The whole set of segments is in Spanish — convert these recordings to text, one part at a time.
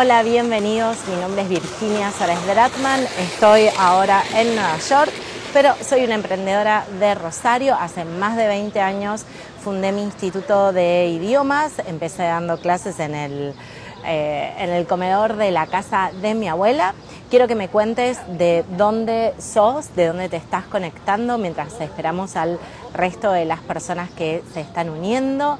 Hola, bienvenidos. Mi nombre es Virginia Suárez Dratman. Estoy ahora en Nueva York, pero soy una emprendedora de Rosario. Hace más de 20 años fundé mi instituto de idiomas. Empecé dando clases en el, eh, en el comedor de la casa de mi abuela. Quiero que me cuentes de dónde sos, de dónde te estás conectando mientras esperamos al resto de las personas que se están uniendo.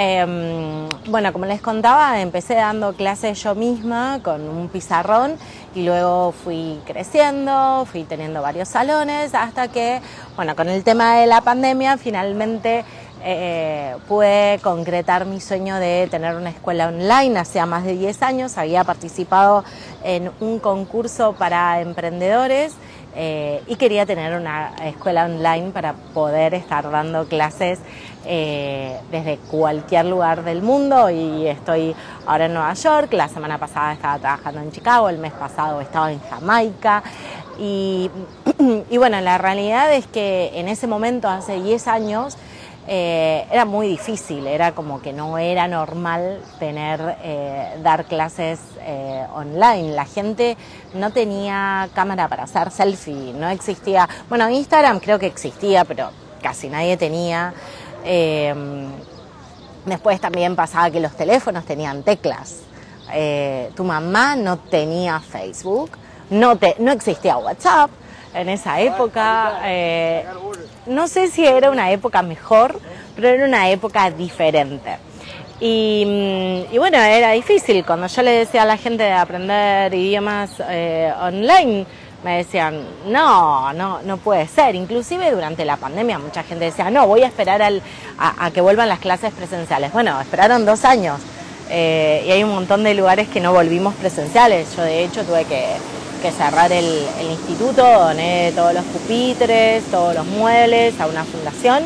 Em, bueno, como les contaba, empecé dando clases yo misma con un pizarrón y luego fui creciendo, fui teniendo varios salones hasta que, bueno, con el tema de la pandemia finalmente eh, pude concretar mi sueño de tener una escuela online. Hace más de 10 años había participado en un concurso para emprendedores eh, y quería tener una escuela online para poder estar dando clases eh, desde cualquier lugar del mundo y estoy ahora en Nueva York, la semana pasada estaba trabajando en Chicago, el mes pasado estaba en Jamaica y, bueno, la realidad es que en ese momento, hace 10 años, eh, era muy difícil, era como que no era normal tener, eh, dar clases online. La gente no tenía cámara para hacer selfie, no existía, bueno, Instagram creo que existía, pero casi nadie tenía. Em, después también pasaba que los teléfonos tenían teclas. Eh, tu mamá no tenía Facebook, no, te, no existía WhatsApp en esa época. Eh, no sé si era una época mejor, pero era una época diferente. Y, mm, y, bueno, era difícil. Cuando yo le decía a la gente de aprender idiomas eh, online, me decían, no, no, no puede ser. Inclusive durante la pandemia mucha gente decía, no, voy a esperar a, que vuelvan las clases presenciales. Bueno, esperaron dos años eh, y hay un montón de lugares que no volvimos presenciales. Yo de hecho tuve que, cerrar el, instituto, doné todos los pupitres, todos los muebles a una fundación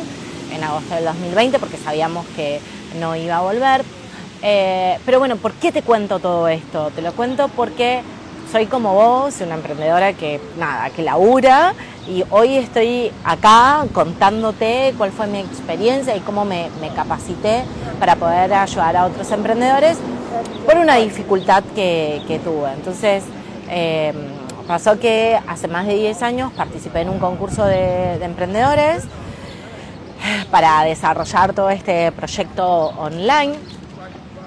en agosto del 2020 porque sabíamos que no iba a volver. Eh, pero bueno, ¿por qué te cuento todo esto? Te lo cuento porque soy como vos, una emprendedora que nada, que labura y hoy estoy acá contándote cuál fue mi experiencia y cómo me, capacité para poder ayudar a otros emprendedores por una dificultad que, tuve. Entonces, em, pasó que hace más de 10 años participé en un concurso de, de emprendedores para desarrollar todo este proyecto online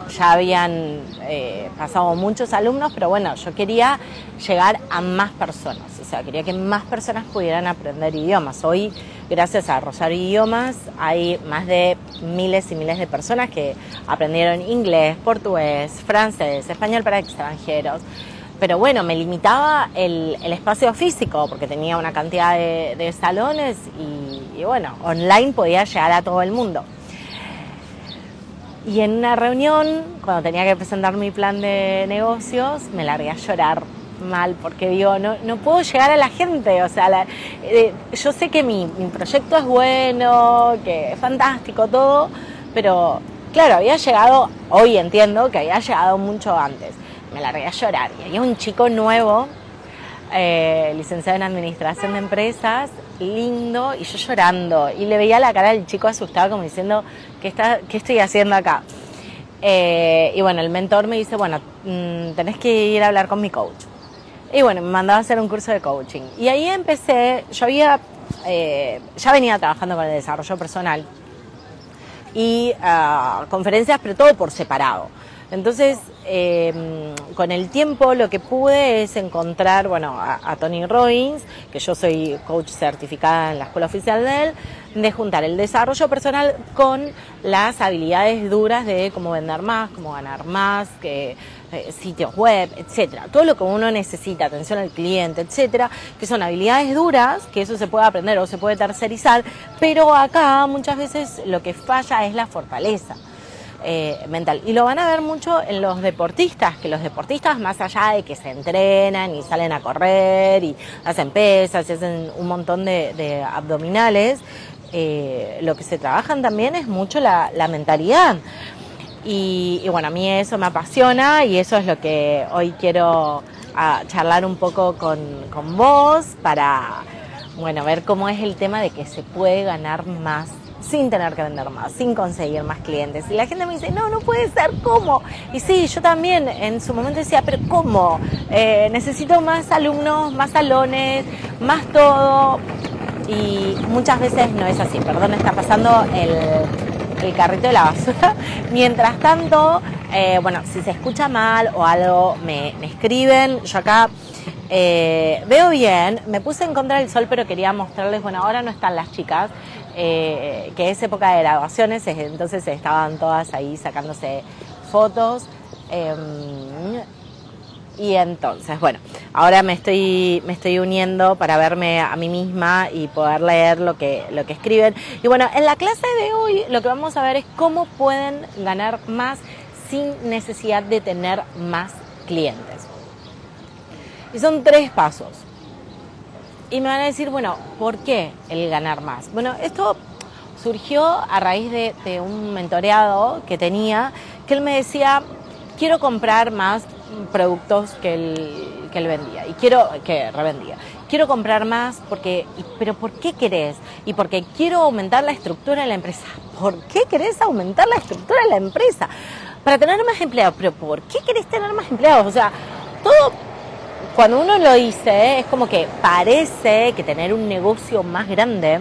ya habían eh, pasado muchos alumnos, pero bueno, yo quería llegar a más personas, o sea, quería que más personas pudieran aprender idiomas. Hoy, gracias a Rosario Idiomas, hay más de miles y miles de personas que aprendieron inglés, portugués, francés, español para extranjeros. Pero bueno, me limitaba el, espacio físico porque tenía una cantidad de, salones y bueno, online podía llegar a todo el mundo. Y en una reunión, cuando tenía que presentar mi plan de negocios, me largué a llorar mal porque digo, no, no puedo llegar a la gente. O sea, eh, yo sé que mi, proyecto es bueno, que es fantástico todo, pero claro, había llegado, hoy entiendo que había llegado mucho antes. Me largué a llorar y había un chico nuevo, eh, licenciado en Administración de Empresas, lindo y yo llorando. Y le veía la cara del chico asustado como diciendo, ¿qué, está, qué estoy haciendo acá? Eh, y bueno, el mentor me dice, bueno, mm, tenés que ir a hablar con mi coach. Y bueno, me mandaba a hacer un curso de coaching. Y ahí empecé, yo había, eh, ya venía trabajando con el desarrollo personal y uh, conferencias, pero todo por separado. Entonces, em, con el tiempo lo que pude es encontrar, bueno, a, Tony Robbins, que yo soy coach certificada en la escuela oficial de él, de juntar el desarrollo personal con las habilidades duras de cómo vender más, cómo ganar más, que, eh, sitios web, etcétera. Todo lo que uno necesita, atención al cliente, etcétera, que son habilidades duras, que eso se puede aprender o se puede tercerizar, pero acá muchas veces lo que falla es la fortaleza. Eh, mental. Y lo van a ver mucho en los deportistas, que los deportistas, más allá de que se entrenan y salen a correr y hacen pesas y hacen un montón de, abdominales, eh, lo que se trabajan también es mucho la, mentalidad. Y, bueno, a mí eso me apasiona y eso es lo que hoy quiero ah, charlar un poco con, con vos para, bueno, ver cómo es el tema de que se puede ganar más sin tener que vender más, sin conseguir más clientes. Y la gente me dice, no, no puede ser, ¿cómo? Y sí, yo también en su momento decía, pero ¿cómo? Eh, necesito más alumnos, más salones, más todo. Y muchas veces no es así, perdón, está pasando el, el carrito de la basura. Mientras tanto, eh, bueno, si se escucha mal o algo, me, escriben. Yo acá eh, veo bien, me puse en contra del sol, pero quería mostrarles, bueno, ahora no están las chicas, eh, que es época de graduaciones, entonces estaban todas ahí sacándose fotos. Em, y entonces, bueno, ahora me estoy, me estoy uniendo para verme a mí misma y poder leer lo que, lo que escriben. Y bueno, en la clase de hoy lo que vamos a ver es cómo pueden ganar más sin necesidad de tener más clientes. Y son tres pasos. Y me van a decir, bueno, ¿por qué el ganar más? Bueno, esto surgió a raíz de, un mentoreado que tenía, que él me decía, quiero comprar más productos que él, que él vendía y quiero que revendía. Quiero comprar más porque, pero ¿por qué querés? Y porque quiero aumentar la estructura de la empresa. ¿Por qué querés aumentar la estructura de la empresa? Para tener más empleados. Pero ¿por qué querés tener más empleados? O sea, todo cuando uno lo dice, es como que parece que tener un negocio más grande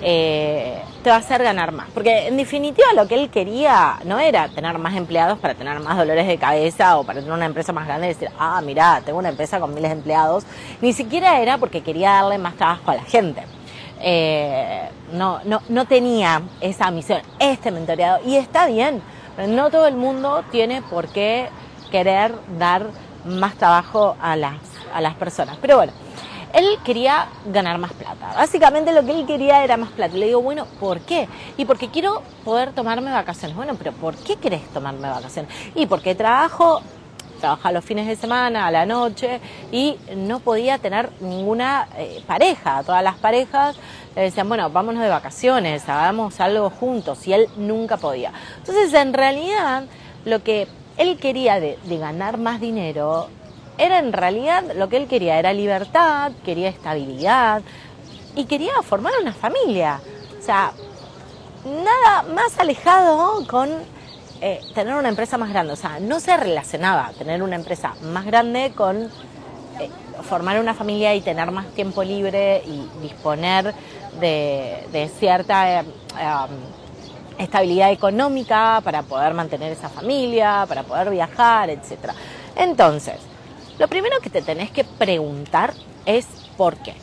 eh, te va a hacer ganar más. Porque en definitiva lo que él quería no era tener más empleados para tener más dolores de cabeza o para tener una empresa más grande y decir, ah, mira, tengo una empresa con miles de empleados. Ni siquiera era porque quería darle más trabajo a la gente. Eh, no, no, no tenía esa misión, este mentoreado. Y está bien, pero no todo el mundo tiene por qué querer dar más trabajo a las, a las personas. Pero bueno, él quería ganar más plata. Básicamente lo que él quería era más plata. Le digo, bueno, ¿por qué? Y porque quiero poder tomarme vacaciones. Bueno, pero ¿por qué querés tomarme vacaciones? Y porque trabajo, trabaja los fines de semana, a la noche, y no podía tener ninguna eh, pareja. Todas las parejas le decían, bueno, vámonos de vacaciones, hagamos algo juntos, y él nunca podía. Entonces, en realidad, lo que él quería de, ganar más dinero, era en realidad lo que él quería, era libertad, quería estabilidad y quería formar una familia. O sea, nada más alejado con eh, tener una empresa más grande. O sea, no se relacionaba tener una empresa más grande con eh, formar una familia y tener más tiempo libre y disponer de, cierta... Eh, estabilidad económica para poder mantener esa familia, para poder viajar, etc. Entonces, lo primero que te tenés que preguntar es por qué.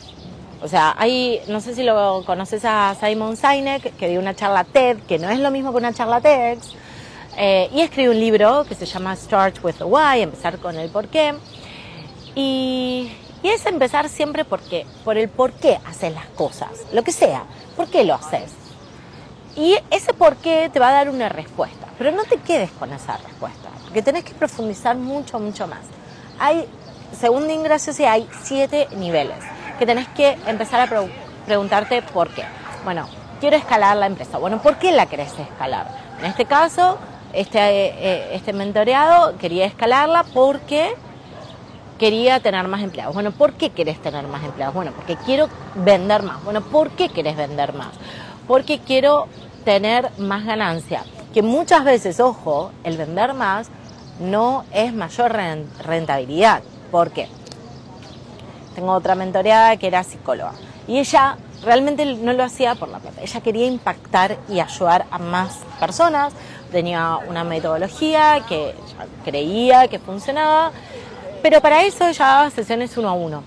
O sea, hay, no sé si lo conoces a Simon Sinek, que dio una charla TED, que no es lo mismo que una charla TEDx, eh, y escribió un libro que se llama Start with the Why, empezar con el por qué. Y, y es empezar siempre porque, por el por qué haces las cosas, lo que sea, por qué lo haces. Y ese por qué te va a dar una respuesta, pero no te quedes con esa respuesta, porque tenés que profundizar mucho, mucho más. Hay, según Ingracio, hay siete niveles que tenés que empezar a preguntarte por qué. Bueno, quiero escalar la empresa. Bueno, ¿por qué la querés escalar? En este caso, este, eh, este mentoreado quería escalarla porque quería tener más empleados. Bueno, ¿por qué querés tener más empleados? Bueno, porque quiero vender más. Bueno, ¿por qué querés vender más? Porque quiero tener más ganancia. Que muchas veces, ojo, el vender más no es mayor rentabilidad. ¿Por qué? Tengo otra mentoreada que era psicóloga y ella realmente no lo hacía por la plata. Ella quería impactar y ayudar a más personas. Tenía una metodología que creía que funcionaba, pero para eso ella daba sesiones uno a uno.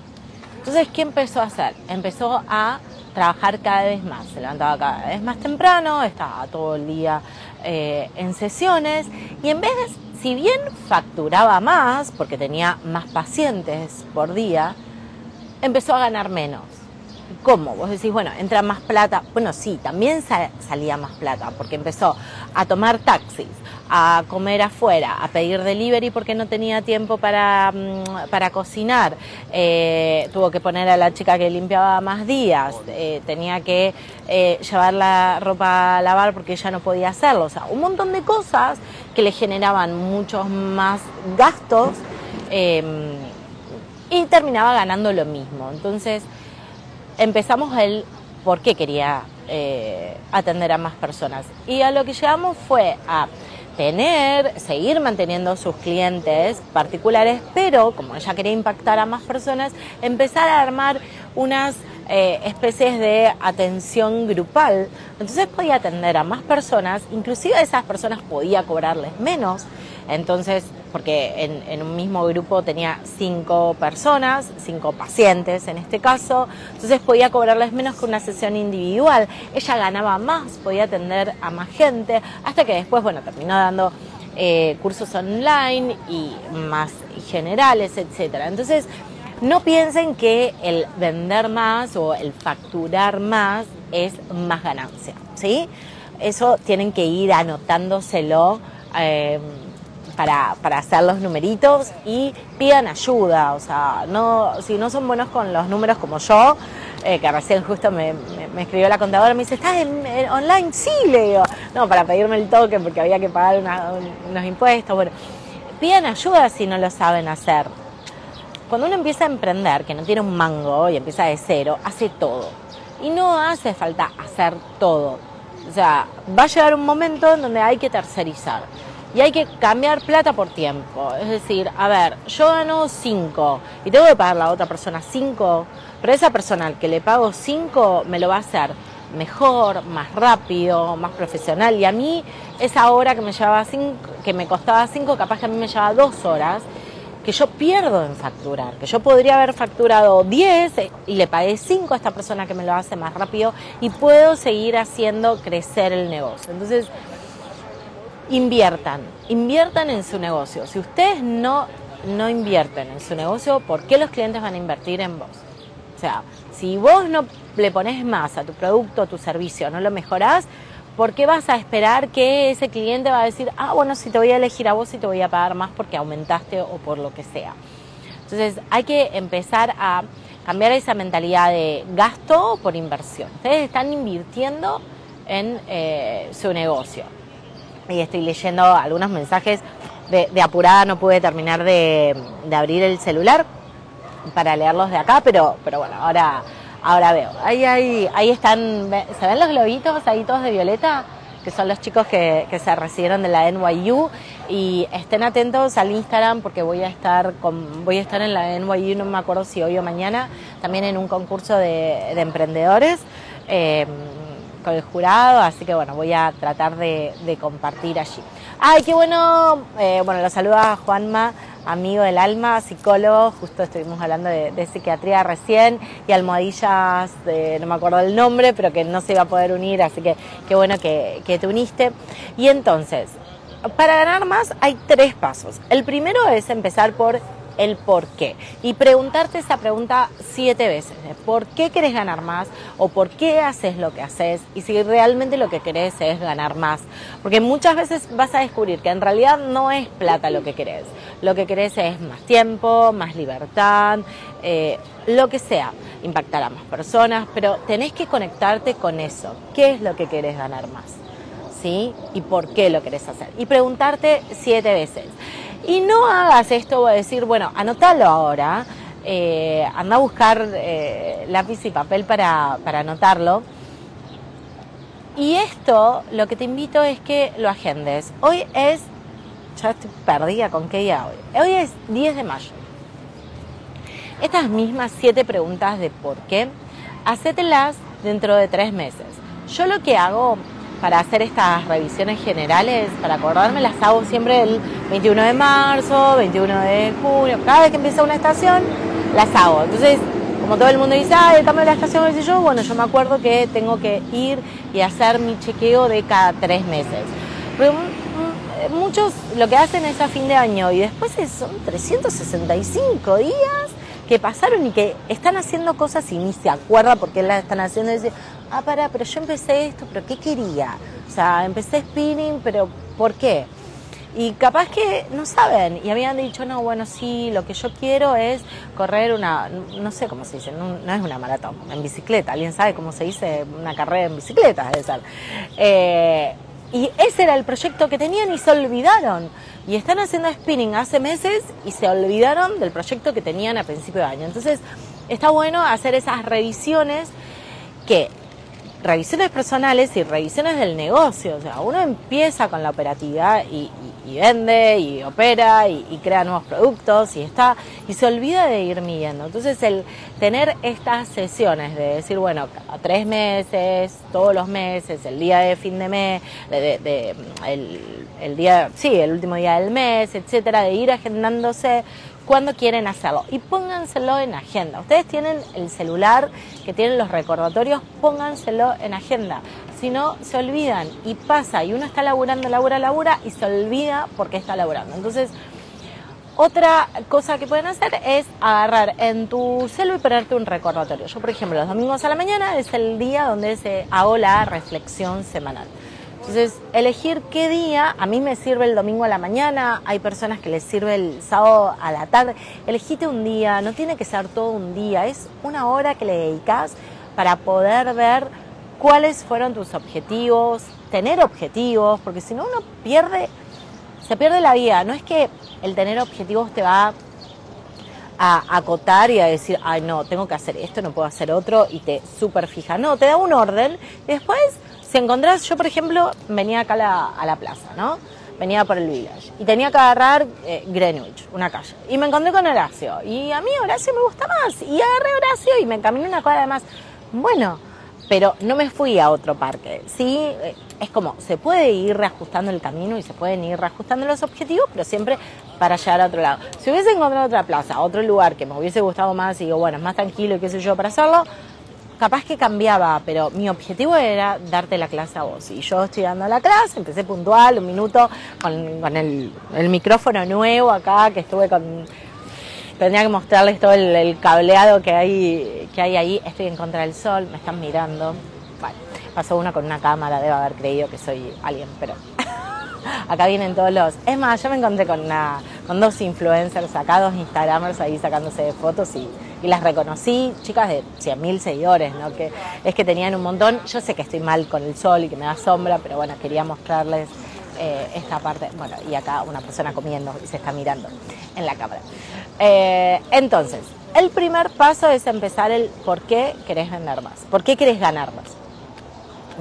Entonces, ¿qué empezó a hacer? Empezó a trabajar cada vez más. Se levantaba cada vez más temprano, estaba todo el día eh, en sesiones y en vez de, si bien facturaba más, porque tenía más pacientes por día, empezó a ganar menos. ¿Cómo? Vos decís, bueno, entra más plata. Bueno, sí, también salía más plata, porque empezó a tomar taxis, a comer afuera, a pedir delivery porque no tenía tiempo para, mm, para cocinar, eh, tuvo que poner a la chica que limpiaba más días, eh, tenía que eh, llevar la ropa a lavar porque ella no podía hacerlo, o sea, un montón de cosas que le generaban muchos más gastos em, y terminaba ganando lo mismo. Entonces empezamos el por qué quería eh, atender a más personas. Y a lo que llegamos fue a tener, seguir manteniendo sus clientes particulares, pero como ella quería impactar a más personas, empezar a armar unas eh, especies de atención grupal. Entonces podía atender a más personas, inclusive a esas personas podía cobrarles menos. Entonces, porque en, un mismo grupo tenía cinco personas, cinco pacientes en este caso, entonces podía cobrarles menos que una sesión individual. Ella ganaba más, podía atender a más gente, hasta que después, bueno, terminó dando eh, cursos online y más generales, etcétera. Entonces, no piensen que el vender más o el facturar más es más ganancia, ¿sí? Eso tienen que ir anotándoselo eh, para, hacer los numeritos y pidan ayuda, o sea, no, si no son buenos con los números como yo, eh, que recién justo me, escribió la contadora, me dice, ¿estás en, online? Sí, le digo, no, para pedirme el toque porque había que pagar unos impuestos, bueno, pidan ayuda si no lo saben hacer cuando uno empieza a emprender, que no tiene un mango y empieza de cero, hace todo. Y no hace falta hacer todo. O sea, va a llegar un momento en donde hay que tercerizar. Y hay que cambiar plata por tiempo. Es decir, a ver, yo gano 5 y tengo que pagar la otra persona 5, pero esa persona al que le pago 5 me lo va a hacer mejor, más rápido, más profesional. Y a mí esa hora que me llevaba cinco, que me costaba 5, capaz que a mí me llevaba 2 horas que yo pierdo en facturar, que yo podría haber facturado 10 y le pagué 5 a esta persona que me lo hace más rápido y puedo seguir haciendo crecer el negocio. Entonces, inviertan, inviertan en su negocio. Si ustedes no, no invierten en su negocio, ¿por qué los clientes van a invertir en vos? O sea, si vos no le pones más a tu producto, a tu servicio, no lo mejorás, ¿por qué vas a esperar que ese cliente va a decir, ah, bueno, si te voy a elegir a vos y te voy a pagar más porque aumentaste o por lo que sea? Entonces hay que empezar a cambiar esa mentalidad de gasto por inversión. Ustedes están invirtiendo en eh, su negocio. Y estoy leyendo algunos mensajes de, apurada, no pude terminar de, abrir el celular para leerlos de acá, pero, pero bueno, ahora Ahora veo, ahí, ahí, ahí están, ¿se ven los globitos ahí todos de violeta? Que son los chicos que, se recibieron de la NYU y estén atentos al Instagram porque voy a estar con, voy a estar en la NYU, no me acuerdo si hoy o mañana, también en un concurso de, emprendedores. Eh, con el jurado, así que bueno, voy a tratar de, compartir allí. Ay, qué bueno, eh, bueno, lo saluda Juanma amigo del alma, psicólogo, justo estuvimos hablando de, psiquiatría recién y almohadillas, no me acuerdo el nombre, pero que no se iba a poder unir, así que qué bueno que te uniste. Y entonces, para ganar más hay tres pasos. El primero es empezar por el por qué. Y preguntarte esa pregunta siete veces. ¿Por qué querés ganar más? ¿O por qué haces lo que haces? Y si realmente lo que querés es ganar más. Porque muchas veces vas a descubrir que en realidad no es plata lo que querés. Lo que querés es más tiempo, más libertad, eh, lo que sea. Impactar a más personas, pero tenés que conectarte con eso. ¿Qué es lo que querés ganar más? ¿Sí? ¿Y por qué lo querés hacer? Y preguntarte siete veces. Y no hagas esto, a decir, bueno, anótalo ahora, eh, anda a buscar eh, lápiz y papel para, para anotarlo. Y esto, lo que te invito es que lo agendes. Hoy es, ya estoy perdida con qué día hoy. Hoy es 10 de mayo. Estas mismas siete preguntas de por qué, hacételas dentro de tres meses. Yo lo que hago para hacer estas revisiones generales, para acordarme, las hago siempre el 21 de marzo, 21 de junio, cada vez que empieza una estación, las hago. Entonces, como todo el mundo dice, ah, el cambio de la estación, qué yo, bueno, yo me acuerdo que tengo que ir y hacer mi chequeo de cada tres meses. Pero mm, mm, muchos lo que hacen es a fin de año y después son 365 días que pasaron y que están haciendo cosas y ni se acuerda por qué las están haciendo y dice, ah, para, pero yo empecé esto, pero ¿qué quería? O sea, empecé spinning, pero ¿por qué? Y capaz que no saben, y habían dicho, no, bueno, sí, lo que yo quiero es correr una, no sé cómo se dice, no, es una maratón, en bicicleta, alguien sabe cómo se dice una carrera en bicicleta, debe ser. Eh, y ese era el proyecto que tenían y se olvidaron. Y están haciendo spinning hace meses y se olvidaron del proyecto que tenían a principio de año. Entonces, está bueno hacer esas revisiones que revisiones personales y revisiones del negocio. O sea, uno empieza con la operatividad y, vende y opera y, crea nuevos productos y está y se olvida de ir midiendo. Entonces, el tener estas sesiones de decir, bueno, a tres meses, todos los meses, el día de fin de mes, de, el, día, sí, el último día del mes, etcétera, de ir agendándose cuando quieren hacerlo. Y pónganselo en agenda. Ustedes tienen el celular que tienen los recordatorios, pónganselo en agenda. Si no, se olvidan y pasa. Y uno está laburando, labura, labura y se olvida porque está laburando. Entonces, otra cosa que pueden hacer es agarrar en tu celular y ponerte un recordatorio. Yo, por ejemplo, los domingos a la mañana es el día donde se hago la reflexión semanal. Entonces, elegir qué día, a mí me sirve el domingo a la mañana, hay personas que les sirve el sábado a la tarde. Elegite un día, no tiene que ser todo un día, es una hora que le dedicas para poder ver cuáles fueron tus objetivos, tener objetivos, porque si no uno pierde, se pierde la vida. No es que el tener objetivos te va a acotar y a decir, ay no, tengo que hacer esto, no puedo hacer otro, y te super fija. No, te da un orden después si encontrás, yo por ejemplo venía acá a la, plaza, ¿no? Venía por el Village y tenía que agarrar eh, Greenwich, una calle. Y me encontré con Horacio. Y a mí Horacio me gusta más. Y agarré Horacio y me encaminé una cuadra más. Bueno, pero no me fui a otro parque. Sí, eh, es como, se puede ir reajustando el camino y se pueden ir reajustando los objetivos, pero siempre para llegar a otro lado. Si hubiese encontrado otra plaza, otro lugar que me hubiese gustado más y digo, bueno, es más tranquilo y qué sé yo para hacerlo, capaz que cambiaba, pero mi objetivo era darte la clase a vos. Y yo estoy dando la clase, empecé puntual, un minuto, con, el, micrófono nuevo acá, que estuve con... Tendría que mostrarles todo el, cableado que hay, que hay ahí. Estoy en contra del sol, me están mirando. Bueno, pasó uno con una cámara, debe haber creído que soy alguien, pero acá vienen todos los... Es más, yo me encontré con, una, con dos influencers acá, dos Instagramers ahí sacándose fotos y y las reconocí, chicas de 100.000 seguidores, ¿no? que es que tenían un montón. Yo sé que estoy mal con el sol y que me da sombra, pero bueno, quería mostrarles eh, esta parte. Bueno, y acá una persona comiendo y se está mirando en la cámara. Eh, entonces, el primer paso es empezar el por qué querés vender más, por qué querés ganar más.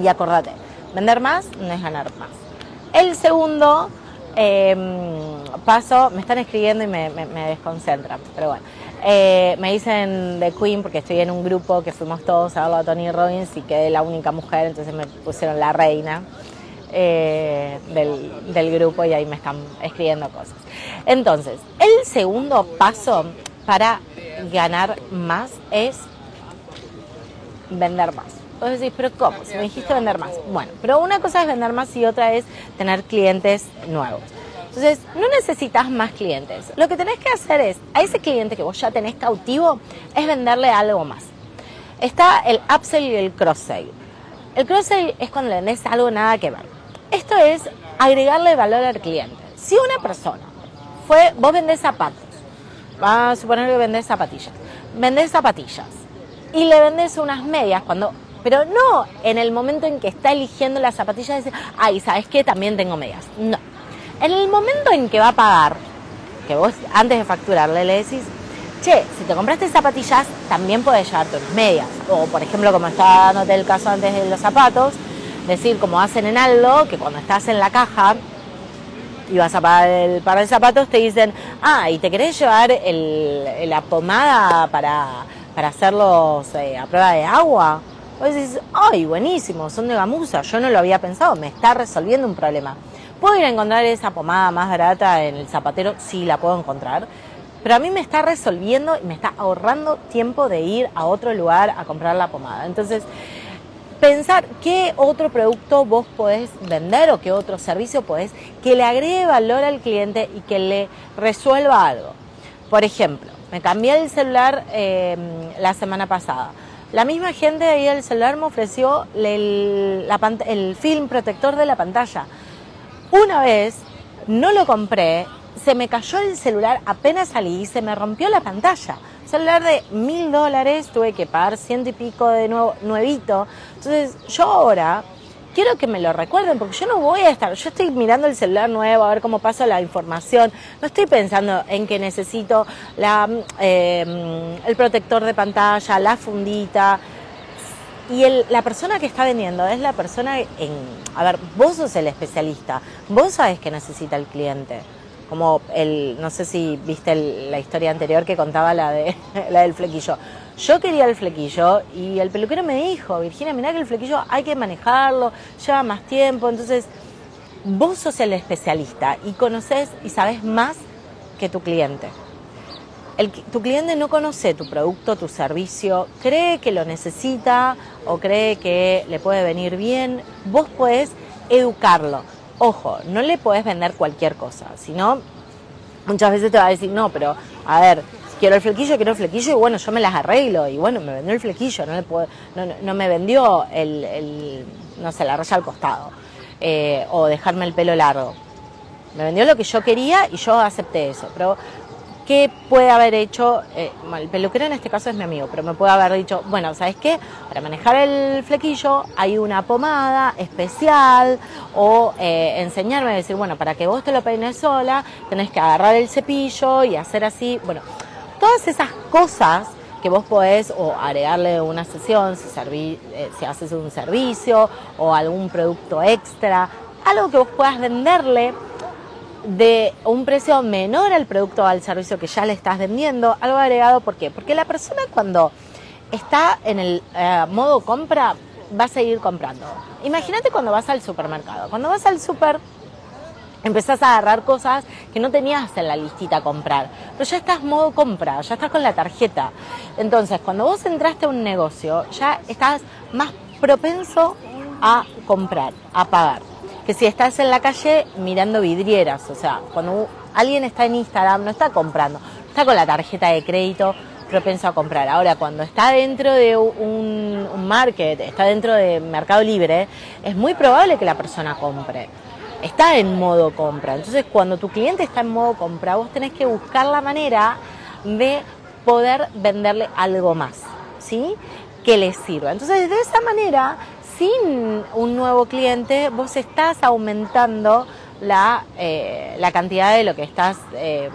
Y acordate, vender más no es ganar más. El segundo em, paso, me están escribiendo y me, me desconcentran, pero bueno. Eh, me dicen de Queen porque estoy en un grupo que fuimos todos a verlo a Tony Robbins y quedé la única mujer, entonces me pusieron la reina eh, del, grupo y ahí me están escribiendo cosas. Entonces, el segundo paso para ganar más es vender más. Vos decís, pero ¿cómo? Si me dijiste vender más. Bueno, pero una cosa es vender más y otra es tener clientes nuevos. Entonces, no necesitas más clientes. Lo que tenés que hacer es, a ese cliente que vos ya tenés cautivo, es venderle algo más. Está el upsell y el cross-sell. El cross-sell es cuando le vendés algo nada que ver. Esto es agregarle valor al cliente. Si una persona fue, vos vendés zapatos, vamos a suponer que vendés zapatillas, vendés zapatillas y le vendés unas medias cuando pero no en el momento en que está eligiendo las zapatillas, dice, ay, ¿sabes qué? También tengo medias. No. En el momento en que va a pagar, que vos antes de facturarle le decís, che, si te compraste zapatillas, también puedes llevarte unas medias. O, por ejemplo, como estaba dándote el caso antes de los zapatos, decir, como hacen en Aldo, que cuando estás en la caja y vas a pagar el par de zapatos, te dicen, ah, ¿y te querés llevar la pomada para, para hacerlos eh, a prueba de agua? Vos decís, ay, buenísimo, son de gamuza, yo no lo había pensado, me está resolviendo un problema. ¿Puedo ir a encontrar esa pomada más barata en el zapatero? Sí, la puedo encontrar. Pero a mí me está resolviendo y me está ahorrando tiempo de ir a otro lugar a comprar la pomada. Entonces, pensar qué otro producto vos podés vender o qué otro servicio podés que le agregue valor al cliente y que le resuelva algo. Por ejemplo, me cambié el celular em, la semana pasada. La misma gente ahí del celular me ofreció el film protector de la pantalla. Una vez no lo compré, se me cayó el celular apenas salí y se me rompió la pantalla. celular de mil dólares, tuve que pagar ciento y pico de nuevo, nuevito. Entonces yo ahora quiero que me lo recuerden porque yo no voy a estar, yo estoy mirando el celular nuevo a ver cómo pasa la información, no estoy pensando en que necesito la, eh, el protector de pantalla, la fundita y el, la persona que está vendiendo es la persona en... A ver, vos sos el especialista, vos sabes que necesita el cliente. Como el, no sé si viste la historia anterior que contaba la, de, la del flequillo. Yo quería el flequillo y el peluquero me dijo, Virginia, mirá que el flequillo hay que manejarlo, lleva más tiempo, entonces vos sos el especialista y conoces y sabes más que tu cliente. El, tu cliente no conoce tu producto, tu servicio, cree que lo necesita o cree que le puede venir bien. Vos podés educarlo. Ojo, no le podés vender cualquier cosa, sino muchas veces te va a decir, no, pero a ver, quiero el flequillo, quiero el flequillo y bueno, yo me las arreglo y bueno, me vendió el flequillo, no, le puedo, no, me vendió el, no sé, la raya al costado eh, o dejarme el pelo largo. Me vendió lo que yo quería y yo acepté eso, pero ¿qué puede haber hecho? Eh, el peluquero en este caso es mi amigo, pero me puede haber dicho, bueno, ¿sabes qué? Para manejar el flequillo hay una pomada especial o eh, enseñarme a decir, bueno, para que vos te lo peines sola, tenés que agarrar el cepillo y hacer así, bueno, todas esas cosas que vos podés o agregarle una sesión, si, eh, si haces un servicio o algún producto extra, algo que vos puedas venderle de un precio menor al producto o al servicio que ya le estás vendiendo, algo agregado, ¿por qué? Porque la persona cuando está en el eh, modo compra va a seguir comprando. Imagínate cuando vas al supermercado. Cuando vas al super empezás a agarrar cosas que no tenías en la listita a comprar, pero ya estás modo compra, ya estás con la tarjeta. Entonces, cuando vos entraste a un negocio, ya estás más propenso a comprar, a pagar que si estás en la calle mirando vidrieras, o sea, cuando alguien está en Instagram no está comprando, está con la tarjeta de crédito propenso a comprar. Ahora, cuando está dentro de un, market, está dentro de Mercado Libre, es muy probable que la persona compre. Está en modo compra. Entonces, cuando tu cliente está en modo compra, vos tenés que buscar la manera de poder venderle algo más, ¿sí? Que le sirva. Entonces, de esa manera sin un nuevo cliente vos estás aumentando la, eh, la cantidad de lo que estás eh,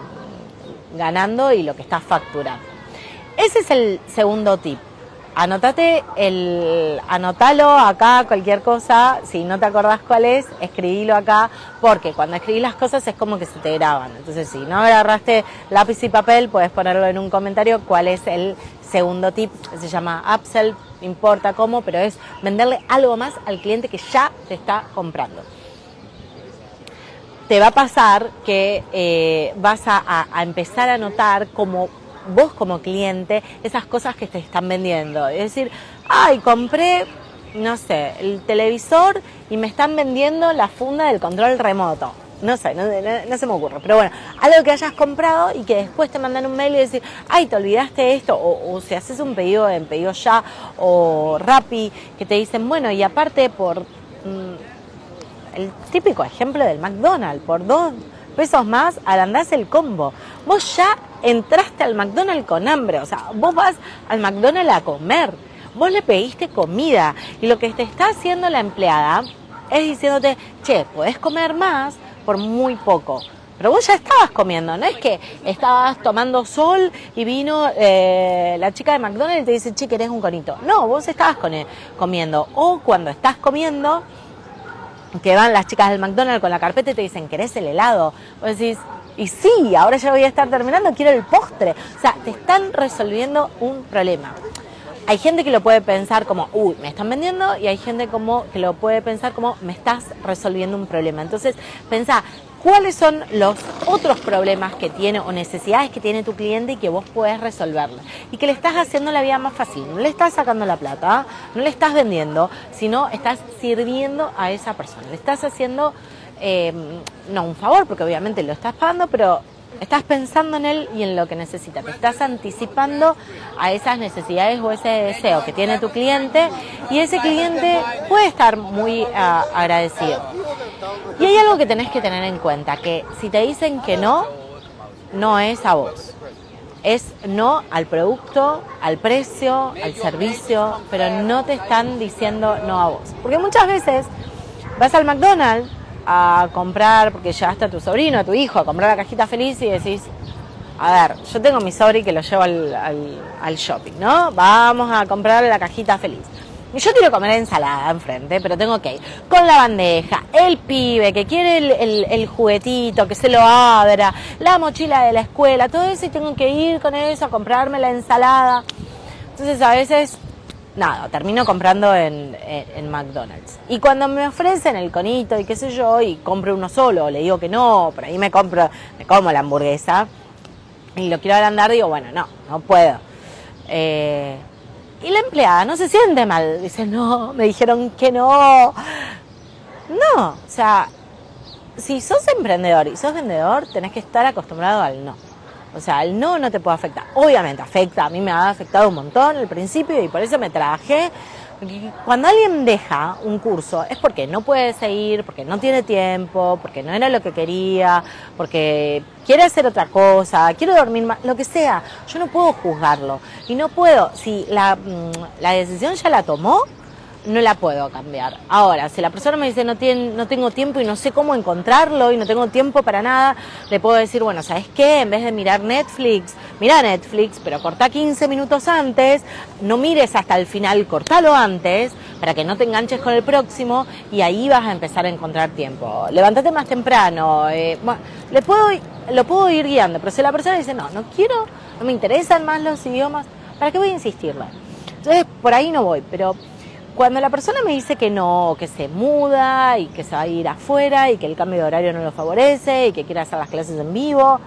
ganando y lo que estás facturando. Ese es el segundo tip. Anotate el, anotalo acá, cualquier cosa, si no te acordás cuál es, escribilo acá, porque cuando escribís las cosas es como que se te graban. Entonces, si no agarraste lápiz y papel, puedes ponerlo en un comentario cuál es el segundo tip, se llama upsell, importa cómo, pero es venderle algo más al cliente que ya te está comprando. Te va a pasar que eh, vas a, empezar a notar como vos como cliente esas cosas que te están vendiendo. Es decir, ay, compré, no sé, el televisor y me están vendiendo la funda del control remoto no sé, no, se me ocurre. Pero bueno, algo que hayas comprado y que después te mandan un mail y decir, ay, te olvidaste esto. O, si haces un pedido en pedido ya o Rappi, que te dicen, bueno, y aparte por mm, el típico ejemplo del McDonald's, por dos pesos más agrandás el combo. Vos ya entraste al McDonald's con hambre, o sea, vos vas al McDonald's a comer. Vos le pediste comida y lo que te está haciendo la empleada es diciéndote, che, podés comer más por muy poco. Pero vos ya estabas comiendo, no es que estabas tomando sol y vino eh, la chica de McDonald's y te dice, che, querés un conito. No, vos estabas con comiendo. O cuando estás comiendo, que van las chicas del McDonald's con la carpeta y te dicen, ¿querés el helado? Vos decís, y sí, ahora ya voy a estar terminando, quiero el postre. O sea, te están resolviendo un problema. Hay gente que lo puede pensar como, uy, me están vendiendo, y hay gente como que lo puede pensar como, me estás resolviendo un problema. Entonces, pensá, ¿cuáles son los otros problemas que tiene o necesidades que tiene tu cliente y que vos podés resolverle? Y que le estás haciendo la vida más fácil. No le estás sacando la plata, no le estás vendiendo, sino estás sirviendo a esa persona. Le estás haciendo, eh, no un favor, porque obviamente lo estás pagando, pero Estás pensando en él y en lo que necesita. Te estás anticipando a esas necesidades o ese deseo que tiene tu cliente y ese cliente puede estar muy ah, agradecido. Y hay algo que tenés que tener en cuenta, que si te dicen que no, no es a vos. Es no al producto, al precio, al servicio, pero no te están diciendo no a vos. Porque muchas veces vas al McDonald's a comprar, porque llevaste a tu sobrino, a tu hijo, a comprar la cajita feliz y decís, a ver, yo tengo mi sobri que lo llevo al, al, shopping, ¿no? Vamos a comprar la cajita feliz. yo quiero comer ensalada enfrente, pero tengo que ir con la bandeja, el pibe que quiere el, juguetito, que se lo abra, la mochila de la escuela, todo eso y tengo que ir con eso a comprarme la ensalada. Entonces a veces, nada, termino comprando en, McDonald's. Y cuando me ofrecen el conito y qué sé yo, y compro uno solo, le digo que no, por ahí me compro, me como la hamburguesa y lo quiero agrandar, digo, bueno, no, no puedo. Eh, y la empleada no se siente mal, dice, no, me dijeron que no. No, o sea, si sos emprendedor y sos vendedor, tenés que estar acostumbrado al no. O sea, el no no te puede afectar. Obviamente afecta, a mí me ha afectado un montón al principio y por eso me trabajé cuando alguien deja un curso es porque no puede seguir, porque no tiene tiempo, porque no era lo que quería, porque quiere hacer otra cosa, quiere dormir más, lo que sea. Yo no puedo juzgarlo. Y no puedo, si la, mm, la decisión ya la tomó, no la puedo cambiar. Ahora, si la persona me dice no, tiene, no tengo tiempo y no sé cómo encontrarlo y no tengo tiempo para nada, le puedo decir, bueno, ¿sabes qué? En vez de mirar Netflix, mira Netflix, pero corta 15 minutos antes, no mires hasta el final, cortalo antes para que no te enganches con el próximo y ahí vas a empezar a encontrar tiempo. Levántate más temprano, eh, le puedo, lo puedo ir guiando, pero si la persona dice, no, no quiero, no me interesan más los idiomas, ¿para qué voy a insistirle? Entonces, por ahí no voy, pero cuando la persona me dice que no, que se muda y que se va a ir afuera y que el cambio de horario no lo favorece y que quiere hacer las clases en vivo,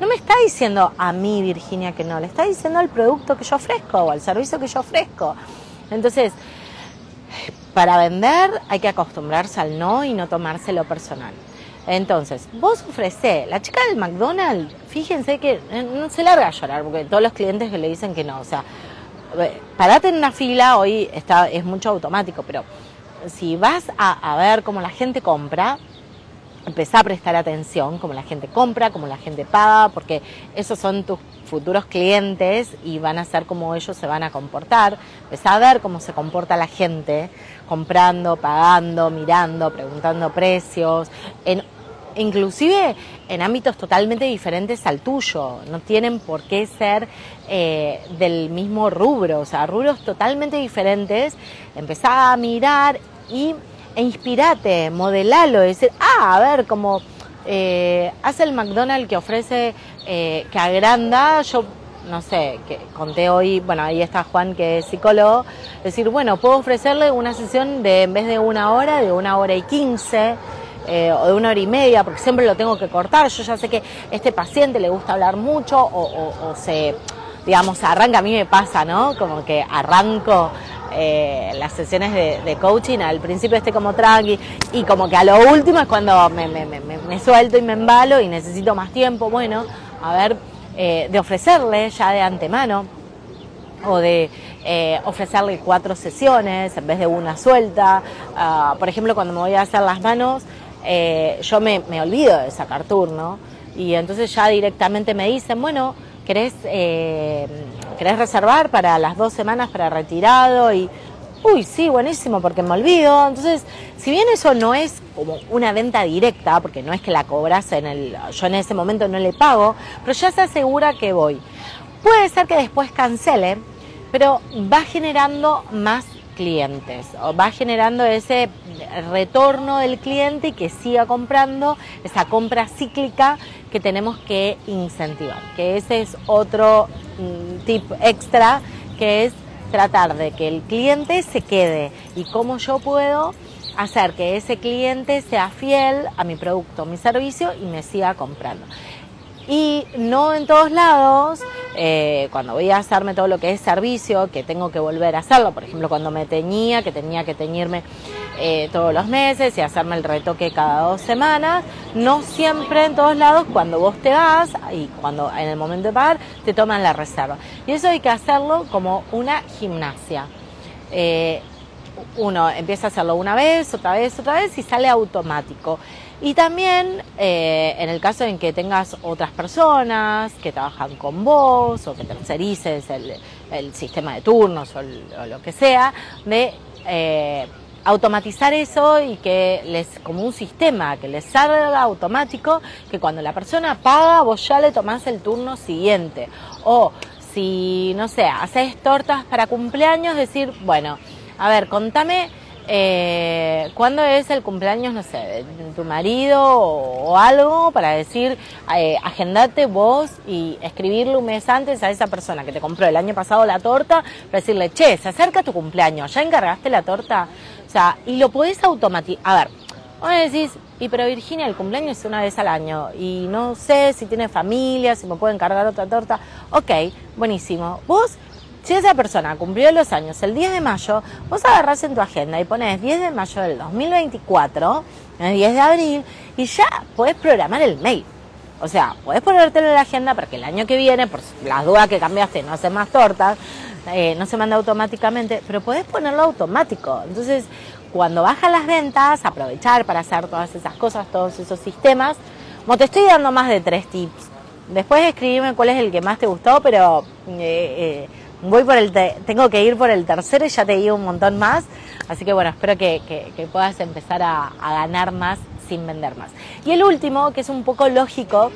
no me está diciendo a mí, Virginia, que no, le está diciendo al producto que yo ofrezco o al servicio que yo ofrezco. Entonces, para vender hay que acostumbrarse al no y no tomárselo personal. Entonces, vos ofrecés, la chica del McDonald's, fíjense que eh, no se larga a llorar, porque todos los clientes que le dicen que no, o sea, parate en una fila, hoy está, es mucho automático, pero si vas a, ver cómo la gente compra, empezá a prestar atención, cómo la gente compra, cómo la gente paga, porque esos son tus futuros clientes y van a ser como ellos se van a comportar. Empezá a ver cómo se comporta la gente comprando, pagando, mirando, preguntando precios. En inclusive en ámbitos totalmente diferentes al tuyo, no tienen por qué ser eh, del mismo rubro, o sea, rubros totalmente diferentes, empezá a mirar y, e inspirate, modelalo, decir, ah, a ver, como eh, hace el McDonald's que ofrece, eh, que agranda, yo no sé, que conté hoy, bueno, ahí está Juan que es psicólogo, decir, bueno, puedo ofrecerle una sesión de, en vez de una hora, de una hora y quince, eh, o de una hora y media, porque siempre lo tengo que cortar. Yo ya sé que este paciente le gusta hablar mucho o, se, digamos, arranca, a mí me pasa, ¿no? Como que arranco eh, las sesiones de, coaching, al principio esté como tranqui y como que a lo último es cuando me, suelto y me embalo y necesito más tiempo. Bueno, a ver, eh, de ofrecerle ya de antemano o de ofrecerle cuatro sesiones en vez de una suelta. Ah, por ejemplo, cuando me voy a hacer las manos, eh, yo me, olvido de sacar turno y entonces ya directamente me dicen, bueno, ¿querés, eh, ¿querés reservar para las dos semanas para retirado? Y, uy, sí, buenísimo, porque me olvido. Entonces, si bien eso no es como una venta directa, porque no es que la cobras en el, yo en ese momento no le pago, pero ya se asegura que voy. Puede ser que después cancele, pero va generando más clientes, o va generando ese retorno del cliente y que siga comprando, esa compra cíclica que tenemos que incentivar, que ese es otro mm, tip extra, que es tratar de que el cliente se quede y cómo yo puedo hacer que ese cliente sea fiel a mi producto, mi servicio y me siga comprando. Y no en todos lados eh, cuando voy a hacerme todo lo que es servicio, que tengo que volver a hacerlo, por ejemplo, cuando me teñía, que tenía que teñirme eh, todos los meses y hacerme el retoque cada dos semanas, no siempre en todos lados, cuando vos te vas y cuando en el momento de pagar, te toman la reserva. Y eso hay que hacerlo como una gimnasia. Eh, uno empieza a hacerlo una vez, otra vez, otra vez y sale automático. Y también eh, en el caso en que tengas otras personas que trabajan con vos o que tercerices el, sistema de turnos o, lo que sea, de eh, automatizar eso y que les, como un sistema, que les salga automático, que cuando la persona paga vos ya le tomás el turno siguiente. O si, no sé, haces tortas para cumpleaños, decir, bueno, a ver, contame eh, cuándo es el cumpleaños, no sé, tu marido o, algo para decir, eh, agendate vos y escribirle un mes antes a esa persona que te compró el año pasado la torta, para decirle, che, se acerca tu cumpleaños, ¿ya encargaste la torta? O sea, y lo podés automatizar. A ver, vos decís, y pero Virginia, el cumpleaños es una vez al año y no sé si tiene familia, si me puede encargar otra torta. Ok, buenísimo. Vos, si esa persona cumplió los años el 10 de mayo, vos agarrás en tu agenda y pones 10 de mayo del 2024, el 10 de abril, y ya podés programar el mail. O sea, podés ponértelo en la agenda para que el año que viene, por las dudas que cambiaste, no hace más tortas, eh, no se manda automáticamente, pero podés ponerlo automático. Entonces, cuando bajan las ventas, aprovechar para hacer todas esas cosas, todos esos sistemas. Como te estoy dando más de tres tips. Después escribime cuál es el que más te gustó, pero eh, eh, voy por el tengo que ir por el tercero y ya te digo un montón más. Así que bueno, espero que, puedas empezar a, ganar más sin vender más. Y el último, que es un poco lógico,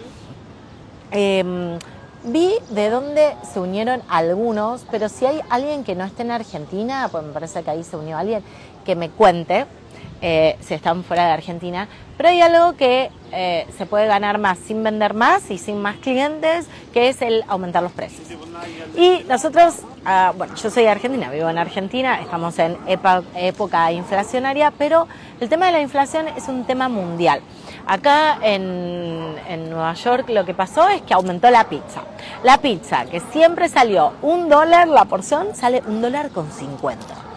em, vi de dónde se unieron algunos, pero si hay alguien que no esté en Argentina, pues me parece que ahí se unió alguien, que me cuente eh, si están fuera de Argentina. Pero hay algo que eh, se puede ganar más sin vender más y sin más clientes, que es el aumentar los precios. Y nosotros, ah, bueno, yo soy argentina, vivo en Argentina, estamos en época inflacionaria, pero el tema de la inflación es un tema mundial. Acá en, en, Nueva York lo que pasó es que aumentó la pizza. La pizza, que siempre salió un dólar la porción, sale un dólar con 50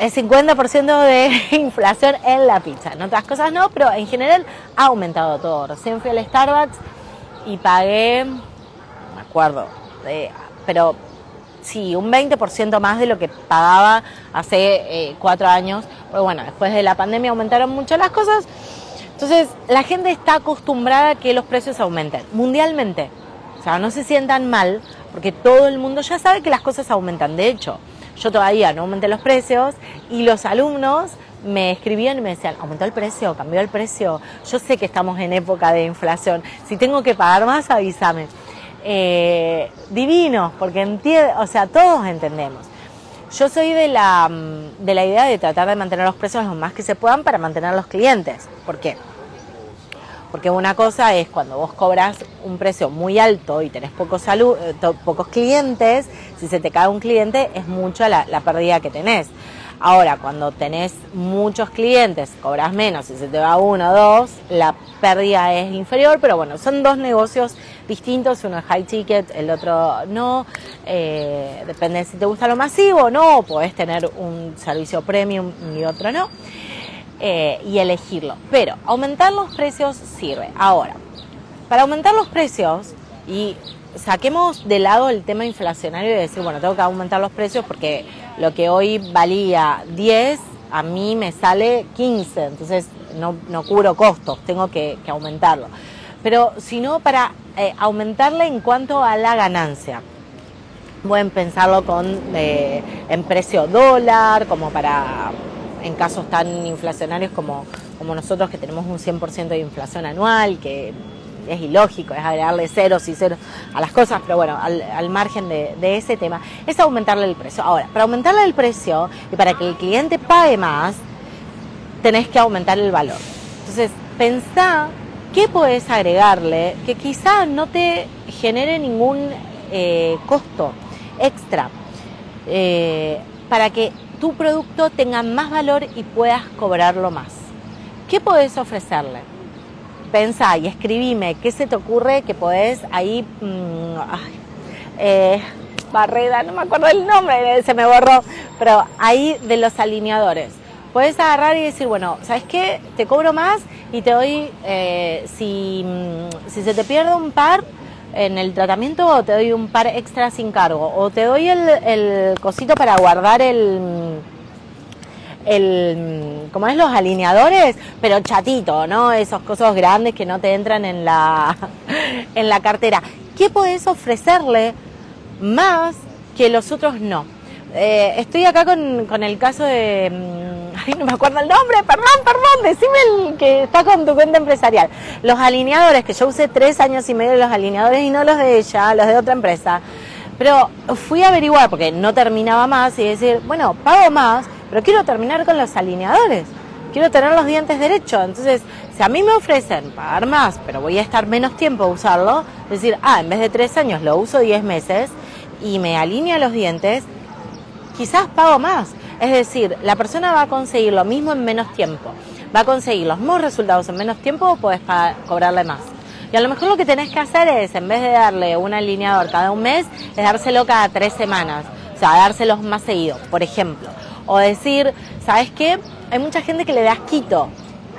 el 50% de inflación en la pizza. En otras cosas no, pero en general ha aumentado todo. Recién fui al Starbucks y pagué, no me acuerdo, pero sí, un 20% más de lo que pagaba hace eh, cuatro años. Pero bueno, después de la pandemia aumentaron mucho las cosas. Entonces, la gente está acostumbrada a que los precios aumenten mundialmente. O sea, no se sientan mal, porque todo el mundo ya sabe que las cosas aumentan. De hecho, yo todavía no aumenté los precios y los alumnos me escribían y me decían, aumentó el precio, cambió el precio, yo sé que estamos en época de inflación, si tengo que pagar más, avísame. Eh, divino, porque entiende, o sea, todos entendemos. Yo soy de la, mm, de la idea de tratar de mantener los precios lo más que se puedan para mantener los clientes. ¿Por qué? Porque una cosa es cuando vos cobras un precio muy alto y tenés pocos, eh, pocos clientes, si se te cae un cliente es mucho la, pérdida que tenés. Ahora, cuando tenés muchos clientes, cobras menos, si se te va uno o dos, la pérdida es inferior, pero bueno, son dos negocios distintos, uno es high ticket, el otro no, eh, depende si te gusta lo masivo o no, podés tener un servicio premium y otro no. Eh, y elegirlo. Pero aumentar los precios sirve. Ahora, para aumentar los precios y saquemos de lado el tema inflacionario y decir, bueno, tengo que aumentar los precios porque lo que hoy valía 10, a mí me sale 15, entonces no, no cubro costos, tengo que, aumentarlo. Pero si no, para eh, aumentarle en cuanto a la ganancia. Pueden pensarlo con eh, en precio dólar, como para en casos tan inflacionarios como, como nosotros que tenemos un 100% de inflación anual, que es ilógico, es agregarle ceros y ceros a las cosas, pero bueno, al, margen de, ese tema, es aumentarle el precio. Ahora, para aumentarle el precio y para que el cliente pague más, tenés que aumentar el valor. Entonces, pensá qué podés agregarle que quizá no te genere ningún eh, costo extra eh, para que tu producto tenga más valor y puedas cobrarlo más. ¿Qué podés ofrecerle? Pensá y escribime qué se te ocurre que podés ahí... Mm, eh, Barreda, no me acuerdo el nombre, se me borró, pero ahí de los alineadores. Puedes agarrar y decir, bueno, ¿sabes qué? Te cobro más y te doy, eh, si, mm, si se te pierde un par, en el tratamiento te doy un par extra sin cargo o te doy el, el cosito para guardar el el como es los alineadores pero chatito no esos cosos grandes que no te entran en la en la cartera qué puedes ofrecerle más que los otros no eh, estoy acá con, con el caso de mm, ay, no me acuerdo el nombre, perdón, perdón, decime el que está con tu cuenta empresarial. Los alineadores, que yo usé tres años y medio los alineadores y no los de ella, los de otra empresa. Pero fui a averiguar, porque no terminaba más, y decir, bueno, pago más, pero quiero terminar con los alineadores. Quiero tener los dientes derechos. Entonces, si a mí me ofrecen pagar más, pero voy a estar menos tiempo a usarlo, decir, ah, en vez de tres años lo uso diez meses y me alinea los dientes, quizás pago más. Es decir, la persona va a conseguir lo mismo en menos tiempo. Va a conseguir los mismos resultados en menos tiempo o puedes cobrarle más. Y a lo mejor lo que tenés que hacer es, en vez de darle un alineador cada un mes, es dárselo cada tres semanas. O sea, dárselos más seguido, por ejemplo. O decir, ¿sabes qué? Hay mucha gente que le da asquito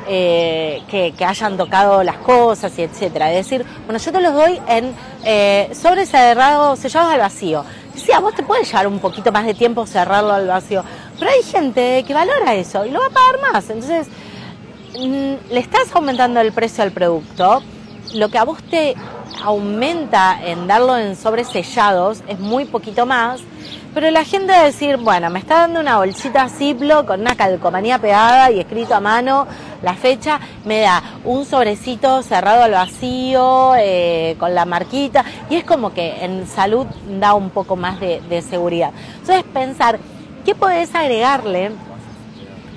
eh, que, hayan tocado las cosas y etcétera. Es decir, bueno, yo te los doy en eh, sobre cerrado, sellados al vacío. Sí, a vos te puede llevar un poquito más de tiempo cerrarlo al vacío, pero hay gente que valora eso y lo va a pagar más. Entonces, mm, le estás aumentando el precio al producto, lo que a vos te aumenta en darlo en sobresellados es muy poquito más, pero la gente va a decir, bueno, me está dando una bolsita Ziplo con una calcomanía pegada y escrito a mano la fecha, me da un sobrecito cerrado al vacío, eh, con la marquita, y es como que en salud da un poco más de, seguridad. Entonces pensar, ¿qué podés agregarle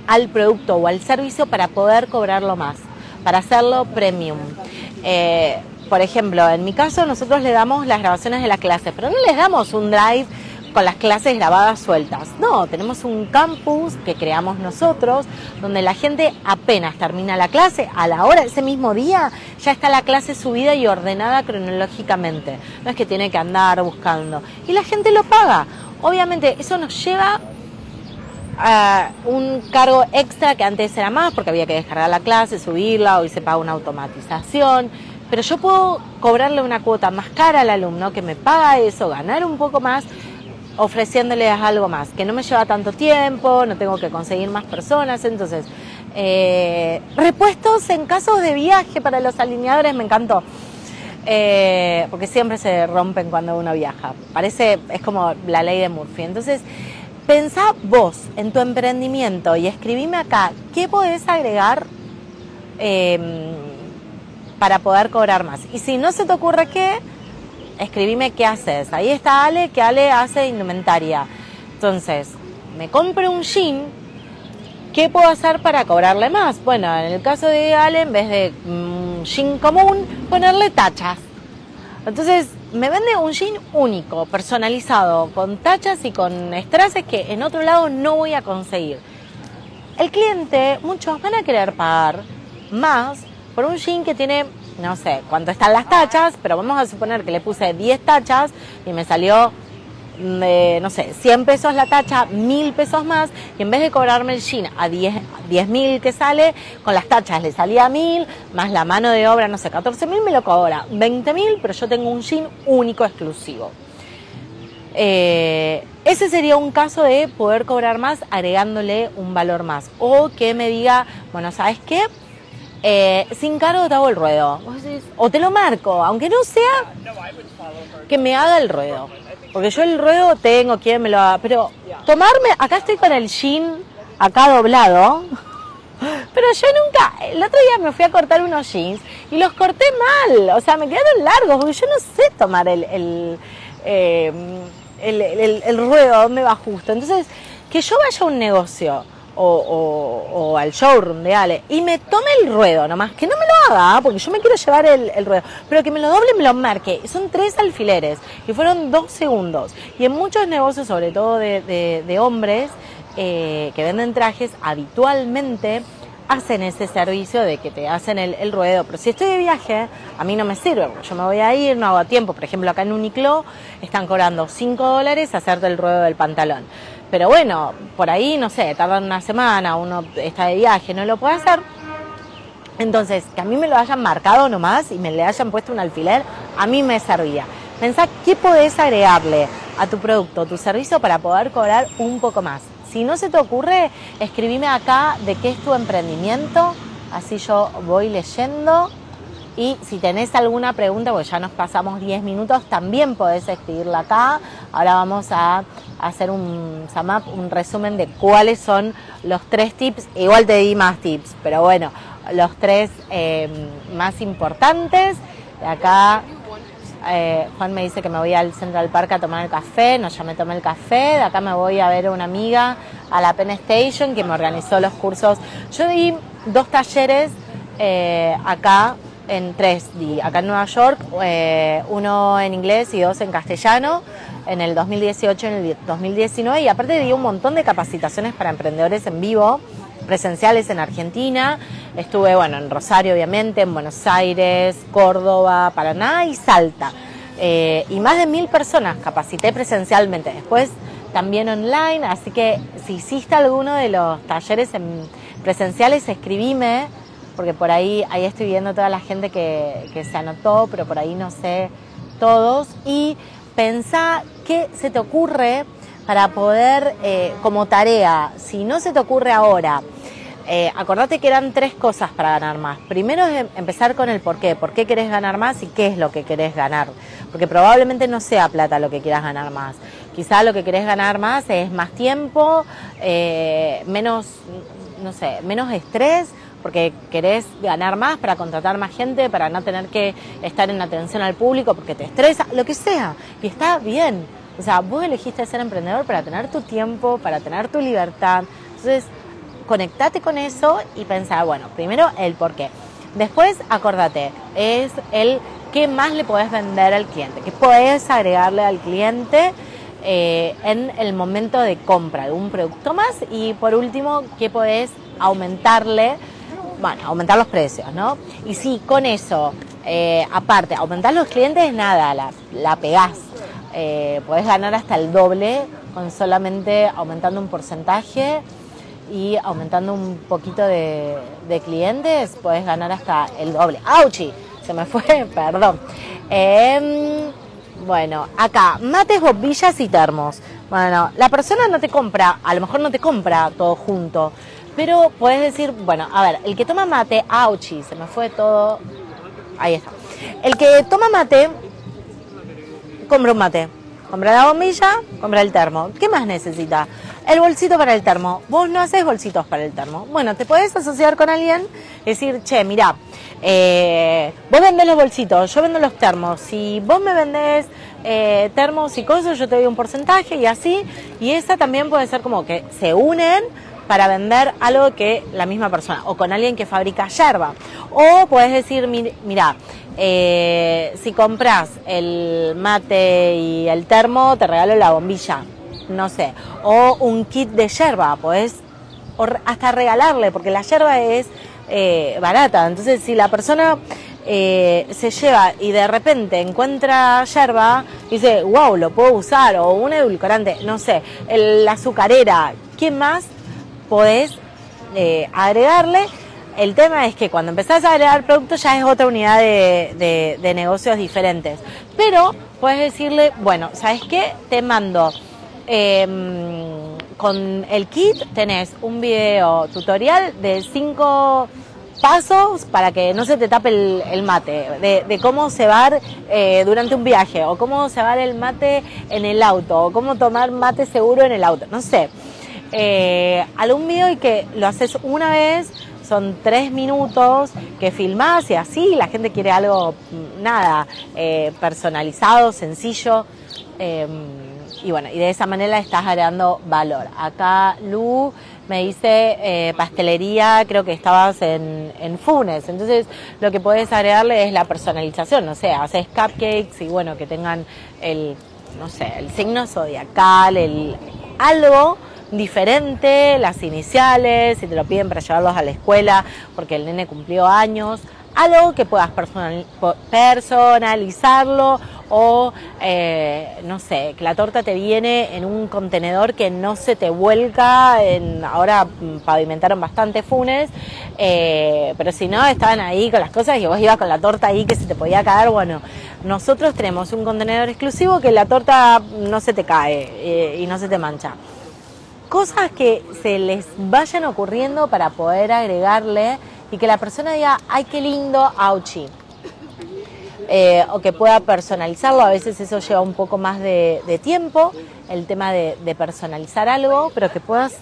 al producto o al servicio para poder cobrarlo más? Para hacerlo premium. Eh, por ejemplo, en mi caso nosotros le damos las grabaciones de las clases, pero no les damos un drive con las clases grabadas sueltas. No, tenemos un campus que creamos nosotros, donde la gente apenas termina la clase, a la hora, ese mismo día, ya está la clase subida y ordenada cronológicamente. No es que tiene que andar buscando. Y la gente lo paga. Obviamente, eso nos lleva a un cargo extra que antes era más porque había que descargar la clase, subirla, hoy se paga una automatización. Pero yo puedo cobrarle una cuota más cara al alumno que me paga eso, ganar un poco más ofreciéndoles algo más, que no me lleva tanto tiempo, no tengo que conseguir más personas, entonces eh, repuestos en casos de viaje para los alineadores me encantó. Eh, porque siempre se rompen cuando uno viaja. Parece, es como la ley de Murphy. Entonces, Pensá vos en tu emprendimiento y escribime acá qué podés agregar em, para poder cobrar más. Y si no se te ocurre qué, escribime qué haces. Ahí está Ale, que Ale hace indumentaria. Entonces, me compro un jean, ¿qué puedo hacer para cobrarle más? Bueno, en el caso de Ale, en vez de un mm, jean común, ponerle tachas. Entonces, me vende un jean único, personalizado, con tachas y con estraces que en otro lado no voy a conseguir. El cliente, muchos van a querer pagar más por un jean que tiene, no sé cuánto están las tachas, pero vamos a suponer que le puse 10 tachas y me salió no sé, 100 pesos la tacha, 1000 pesos más, y en vez de cobrarme el jean a 10 mil que sale, con las tachas le salía a 1000, más la mano de obra, no sé, 14 mil me lo cobra 20 mil, pero yo tengo un jean único exclusivo. Eh, ese sería un caso de poder cobrar más agregándole un valor más. O que me diga, bueno, ¿sabes qué? Eh, sin cargo te hago el ruedo. O te lo marco, aunque no sea que me haga el ruedo. Porque yo el ruedo tengo quien me lo haga. Pero tomarme, acá estoy con el jean acá doblado. Pero yo nunca, el otro día me fui a cortar unos jeans y los corté mal, o sea, me quedaron largos, porque yo no sé tomar el, el, eh, el, el ruedo, dónde va justo. Entonces, que yo vaya a un negocio o, al showroom de Ale y me tome el ruedo nomás, que no me lo haga, ¿ah? porque yo me quiero llevar el, ruedo, pero que me lo doble me lo marque. Son tres alfileres y fueron dos segundos. Y en muchos negocios, sobre todo de, hombres eh, que venden trajes, habitualmente hacen ese servicio de que te hacen el, ruedo. Pero si estoy de viaje, a mí no me sirve, porque yo me voy a ir, no hago tiempo. Por ejemplo, acá en Uniqlo están cobrando 5 dólares hacerte el ruedo del pantalón. Pero bueno, por ahí, no sé, tardan una semana, uno está de viaje, no lo puede hacer. Entonces, que a mí me lo hayan marcado nomás y me le hayan puesto un alfiler, a mí me servía. Pensá qué podés agregarle a tu producto, tu servicio para poder cobrar un poco más. Si no se te ocurre, escribime acá de qué es tu emprendimiento, así yo voy leyendo. Y si tenés alguna pregunta, pues ya nos pasamos 10 minutos, también podés escribirla acá. Ahora vamos a hacer un un resumen de cuáles son los tres tips. Igual te di más tips, pero bueno, los tres eh, más importantes. De acá eh, Juan me dice que me voy al Central Park a tomar el café, no, ya me tomé el café, de acá me voy a ver a una amiga a la Penn Station que me organizó los cursos. Yo di dos talleres eh, acá en tres, di acá en Nueva York, eh, uno en inglés y dos en castellano, en el 2018 y en el 2019, y aparte di un montón de capacitaciones para emprendedores en vivo, presenciales en Argentina. Estuve, bueno, en Rosario, obviamente, en Buenos Aires, Córdoba, Paraná y Salta. Eh, y más de mil personas capacité presencialmente. Después también online, así que si hiciste alguno de los talleres presenciales, escribime, porque por ahí, ahí estoy viendo toda la gente que, que se anotó, pero por ahí no sé todos. Y pensá qué se te ocurre para poder, eh, como tarea, si no se te ocurre ahora, eh, acordate que eran tres cosas para ganar más. Primero es em, empezar con el por qué, por qué querés ganar más y qué es lo que querés ganar. Porque probablemente no sea plata lo que quieras ganar más. Quizá lo que querés ganar más es más tiempo, eh, menos, no sé, menos estrés, porque querés ganar más para contratar más gente, para no tener que estar en atención al público, porque te estresa, lo que sea. Y está bien. O sea, vos elegiste ser emprendedor para tener tu tiempo, para tener tu libertad. Entonces, conectate con eso y pensar, bueno, primero el por qué. Después, acordate, es el qué más le podés vender al cliente, qué podés agregarle al cliente eh, en el momento de compra de un producto más y por último, qué podés aumentarle, bueno, aumentar los precios, ¿no? Y sí, con eso, eh, aparte, aumentar los clientes, nada, la, la pegás. Eh, podés ganar hasta el doble con solamente aumentando un porcentaje y aumentando un poquito de, clientes, puedes ganar hasta el doble. ¡Auchi! Se me fue, perdón. Em, bueno, acá, mates, bombillas y termos. Bueno, la persona no te compra, a lo mejor no te compra todo junto, pero puedes decir, bueno, a ver, el que toma mate, auchi, se me fue todo. Ahí está. El que toma mate, compra un mate. Compra la bombilla, compra el termo. ¿Qué más necesita? El bolsito para el termo. Vos no haces bolsitos para el termo. Bueno, te podés asociar con alguien decir, che, mira, eh, vos vendés los bolsitos, yo vendo los termos. Si vos me vendés eh, termos y cosas, yo te doy un porcentaje y así. Y esa también puede ser como que se unen para vender algo que la misma persona, o con alguien que fabrica yerba. O puedes decir, mira, eh, si compras el mate y el termo, te regalo la bombilla no sé, o un kit de yerba, pues hasta regalarle, porque la yerba es eh, barata. Entonces, si la persona eh, se lleva y de repente encuentra yerba, dice, wow, lo puedo usar, o un edulcorante, no sé, la azucarera, ¿qué más podés eh, agregarle? El tema es que cuando empezás a agregar productos ya es otra unidad de, de negocios diferentes. Pero puedes decirle, bueno, ¿sabes qué? Te mando Em, con el kit tenés un video tutorial de cinco pasos para que no se te tape el, mate, de, cómo cebar eh, durante un viaje, o cómo cebar el mate en el auto, o cómo tomar mate seguro en el auto, no sé. Eh, algún video y que lo haces una vez, son tres minutos que filmás y así la gente quiere algo, mm, nada, eh, personalizado, sencillo. Em, y bueno, y de esa manera estás agregando valor. Acá Lu me dice eh, pastelería, creo que estabas en, Funes, entonces lo que puedes agregarle es la personalización, no sé, haces cupcakes y bueno, que tengan el, no sé, el signo zodiacal, el algo diferente, las iniciales, si te lo piden para llevarlos a la escuela porque el nene cumplió años, algo que puedas personalizarlo o, eh, no sé, que la torta te viene en un contenedor que no se te vuelca, ahora pavimentaron bastante funes, eh, pero si no, estaban ahí con las cosas y vos ibas con la torta ahí que se te podía caer, bueno, nosotros tenemos un contenedor exclusivo que la torta no se te cae eh, y no se te mancha. Cosas que se les vayan ocurriendo para poder agregarle y que la persona diga, ay, qué lindo, auchi. Eh, o que pueda personalizarlo, a veces eso lleva un poco más de, tiempo, el tema de, personalizar algo, pero que puedas,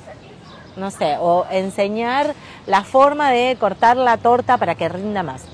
no sé, o enseñar la forma de cortar la torta para que rinda más.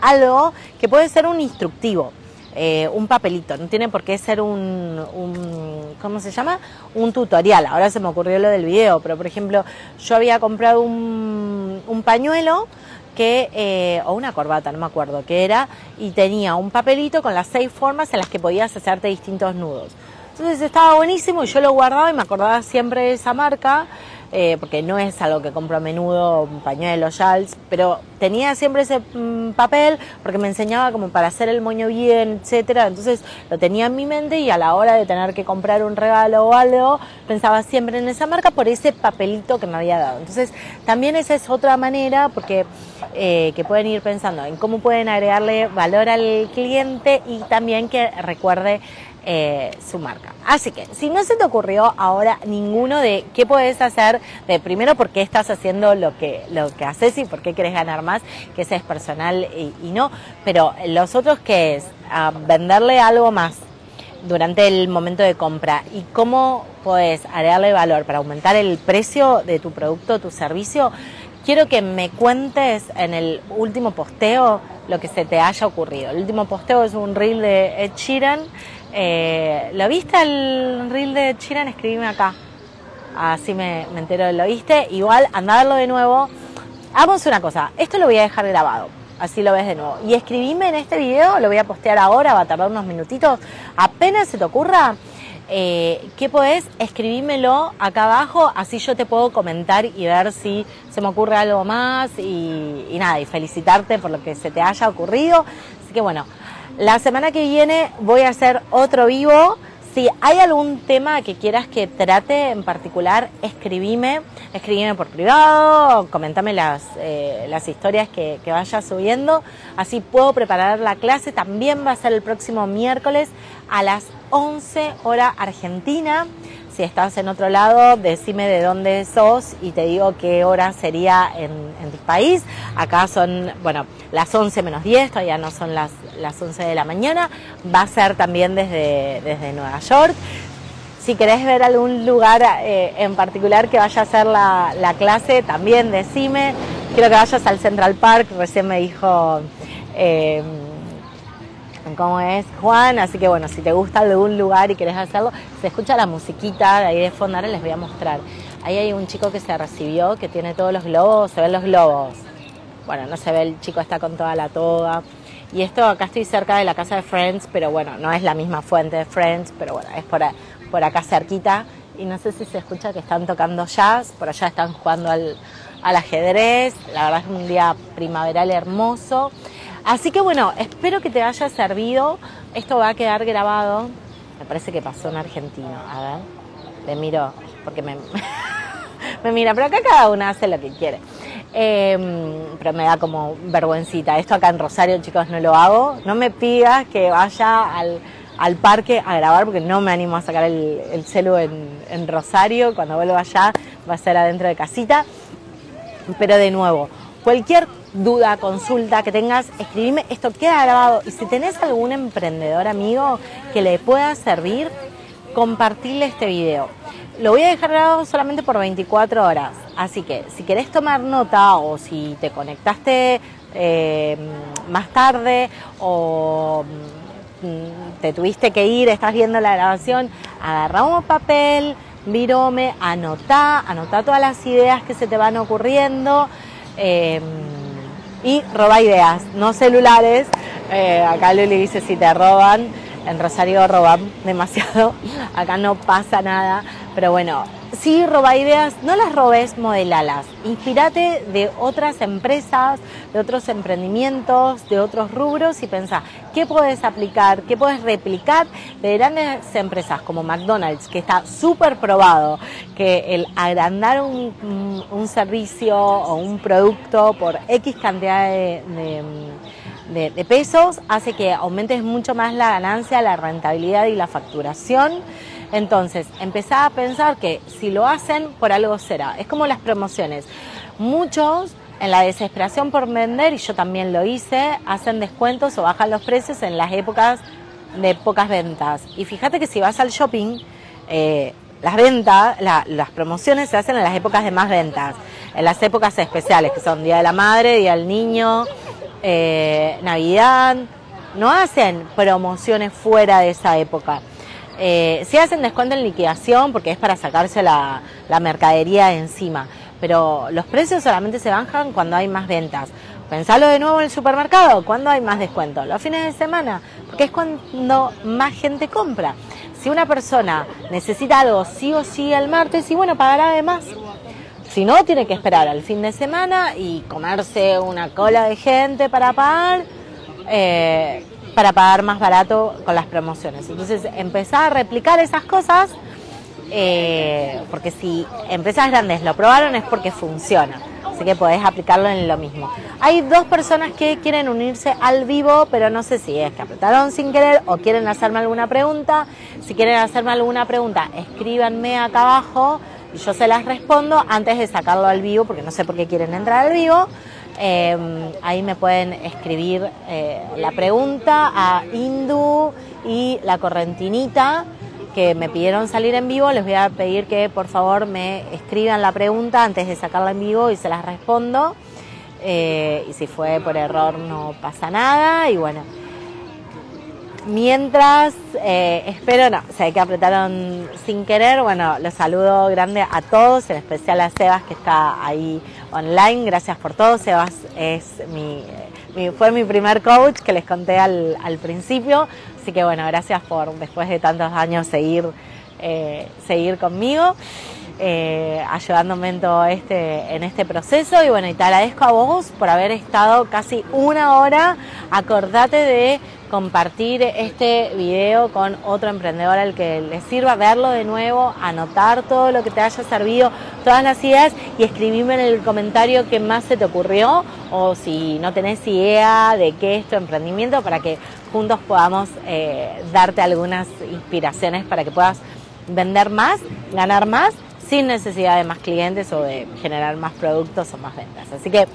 Algo que puede ser un instructivo. Eh, un papelito, no tiene por qué ser un, un, ¿cómo se llama? Un tutorial. Ahora se me ocurrió lo del video, pero por ejemplo, yo había comprado un, un pañuelo que, eh, o una corbata, no me acuerdo qué era, y tenía un papelito con las seis formas en las que podías hacerte distintos nudos. Entonces estaba buenísimo y yo lo guardaba y me acordaba siempre de esa marca eh, porque no es algo que compro a menudo, un pañuelo, shawls, pero tenía siempre ese mm, papel porque me enseñaba como para hacer el moño bien, etcétera. Entonces lo tenía en mi mente y a la hora de tener que comprar un regalo o algo, pensaba siempre en esa marca por ese papelito que me había dado. Entonces también esa es otra manera porque eh, que pueden ir pensando en cómo pueden agregarle valor al cliente y también que recuerde eh, su marca. Así que, si no se te ocurrió ahora ninguno de qué puedes hacer, de primero por qué estás haciendo lo que, lo que haces y por qué quieres ganar más, que ese es personal y, no, pero los otros que es venderle algo más durante el momento de compra y cómo puedes agregarle valor para aumentar el precio de tu producto tu servicio, quiero que me cuentes en el último posteo lo que se te haya ocurrido. El último posteo es un reel de Ed Sheeran eh, ¿Lo viste el reel de Chiran? Escribime acá. Así me, entero, ¿lo viste? Igual, anda a verlo de nuevo. Hagamos una cosa, esto lo voy a dejar grabado, así lo ves de nuevo. Y escribime en este video, lo voy a postear ahora, va a tardar unos minutitos. Apenas se te ocurra, eh, ¿qué podés? Escribímelo acá abajo, así yo te puedo comentar y ver si se me ocurre algo más y, y nada, y felicitarte por lo que se te haya ocurrido. Así que bueno, la semana que viene voy a hacer otro vivo. Si hay algún tema que quieras que trate en particular, escribime, escribime por privado, comentame las, eh, las historias que, que vayas subiendo, así puedo preparar la clase. También va a ser el próximo miércoles a las 11 hora argentina. Si estás en otro lado, decime de dónde sos y te digo qué hora sería en, tu país. Acá son, bueno, las 11 menos 10, todavía no son las, las 11 de la mañana. Va a ser también desde, desde Nueva York. Si querés ver algún lugar eh, en particular que vaya a hacer la, la, clase, también decime. Quiero que vayas al Central Park, recién me dijo... Eh, cómo es Juan, así que bueno, si te gusta algún lugar y querés hacerlo, se escucha la musiquita de ahí de fondo, ahora les voy a mostrar. Ahí hay un chico que se recibió, que tiene todos los globos, se ven los globos. Bueno, no se ve, el chico está con toda la toga. Y esto acá estoy cerca de la casa de Friends, pero bueno, no es la misma fuente de Friends, pero bueno, es por, por acá cerquita. Y no sé si se escucha que están tocando jazz, por allá están jugando al, al ajedrez. La verdad es un día primaveral hermoso. Así que bueno, espero que te haya servido. Esto va a quedar grabado. Me parece que pasó en argentino. A ver, le miro, porque me, me mira, pero acá cada una hace lo que quiere. Eh, pero me da como vergüencita. Esto acá en Rosario, chicos, no lo hago. No me pidas que vaya al, al parque a grabar porque no me animo a sacar el, el celu en, en Rosario. Cuando vuelva allá va a ser adentro de casita. Pero de nuevo, cualquier duda, consulta que tengas, escribime, esto queda grabado. Y si tenés algún emprendedor amigo que le pueda servir, compartirle este video. Lo voy a dejar grabado solamente por 24 horas, así que si querés tomar nota o si te conectaste eh, más tarde o mm, te tuviste que ir, estás viendo la grabación, agarra un papel, virome, anotá, anotá todas las ideas que se te van ocurriendo. Eh, y roba ideas, no celulares. Eh, acá Luli dice si te roban, en Rosario roban demasiado, acá no pasa nada, pero bueno, si roba ideas, no las robes, modelalas. Inspírate de otras empresas, de otros emprendimientos, de otros rubros y pensá qué puedes aplicar, qué puedes replicar de grandes empresas como McDonald's, que está súper probado que el agrandar un, un, servicio o un producto por X cantidad de, de, de pesos hace que aumentes mucho más la ganancia, la rentabilidad y la facturación. Entonces, empezá a pensar que si lo hacen, por algo será. Es como las promociones. Muchos, en la desesperación por vender, y yo también lo hice, hacen descuentos o bajan los precios en las épocas de pocas ventas. Y fíjate que si vas al shopping, eh, las ventas, la, las promociones se hacen en las épocas de más ventas, en las épocas especiales, que son Día de la Madre, Día del Niño, eh, Navidad, no hacen promociones fuera de esa época. Eh, sí hacen descuento en liquidación porque es para sacarse la, mercadería de encima, pero los precios solamente se bajan cuando hay más ventas. Pensalo de nuevo en el supermercado, ¿cuándo hay más descuento? Los fines de semana, porque es cuando más gente compra. Si una persona necesita algo sí o sí el martes, y bueno, pagará de más. Si no, tiene que esperar al fin de semana y comerse una cola de gente para pagar, eh, para pagar más barato con las promociones. Entonces, empezar a replicar esas cosas, eh, porque si empresas grandes lo probaron es porque funciona. Así que podés aplicarlo en lo mismo. Hay dos personas que quieren unirse al vivo, pero no sé si es que apretaron sin querer o quieren hacerme alguna pregunta. Si quieren hacerme alguna pregunta, escríbanme acá abajo y yo se las respondo antes de sacarlo al vivo, porque no sé por qué quieren entrar al vivo. Em, ahí me pueden escribir eh, la pregunta a Indu y la Correntinita que me pidieron salir en vivo, les voy a pedir que por favor me escriban la pregunta antes de sacarla en vivo y se las respondo. Eh, y si fue por error no pasa nada. Y bueno, mientras eh, espero, no, sé que apretaron sin querer. Bueno, los saludo grande a todos, en especial a Sebas que está ahí online. Gracias por todo. Sebas es mi, fue mi primer coach que les conté al, al principio. Así que bueno, gracias por después de tantos años seguir, eh, seguir conmigo, eh, ayudándome en todo este, en este proceso. Y bueno, y te agradezco a vos por haber estado casi una hora. Acordate de compartir este video con otro emprendedor al que le sirva, verlo de nuevo, anotar todo lo que te haya servido, todas las ideas y escribirme en el comentario qué más se te ocurrió o si no tenés idea de qué es tu emprendimiento para que juntos podamos eh, darte algunas inspiraciones para que puedas vender más, ganar más sin necesidad de más clientes o de generar más productos o más ventas. Así que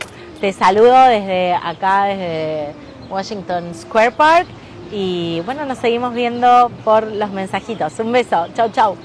te saludo desde acá, desde Washington Square Park. Y bueno, nos seguimos viendo por los mensajitos. Un beso. Chau, chau.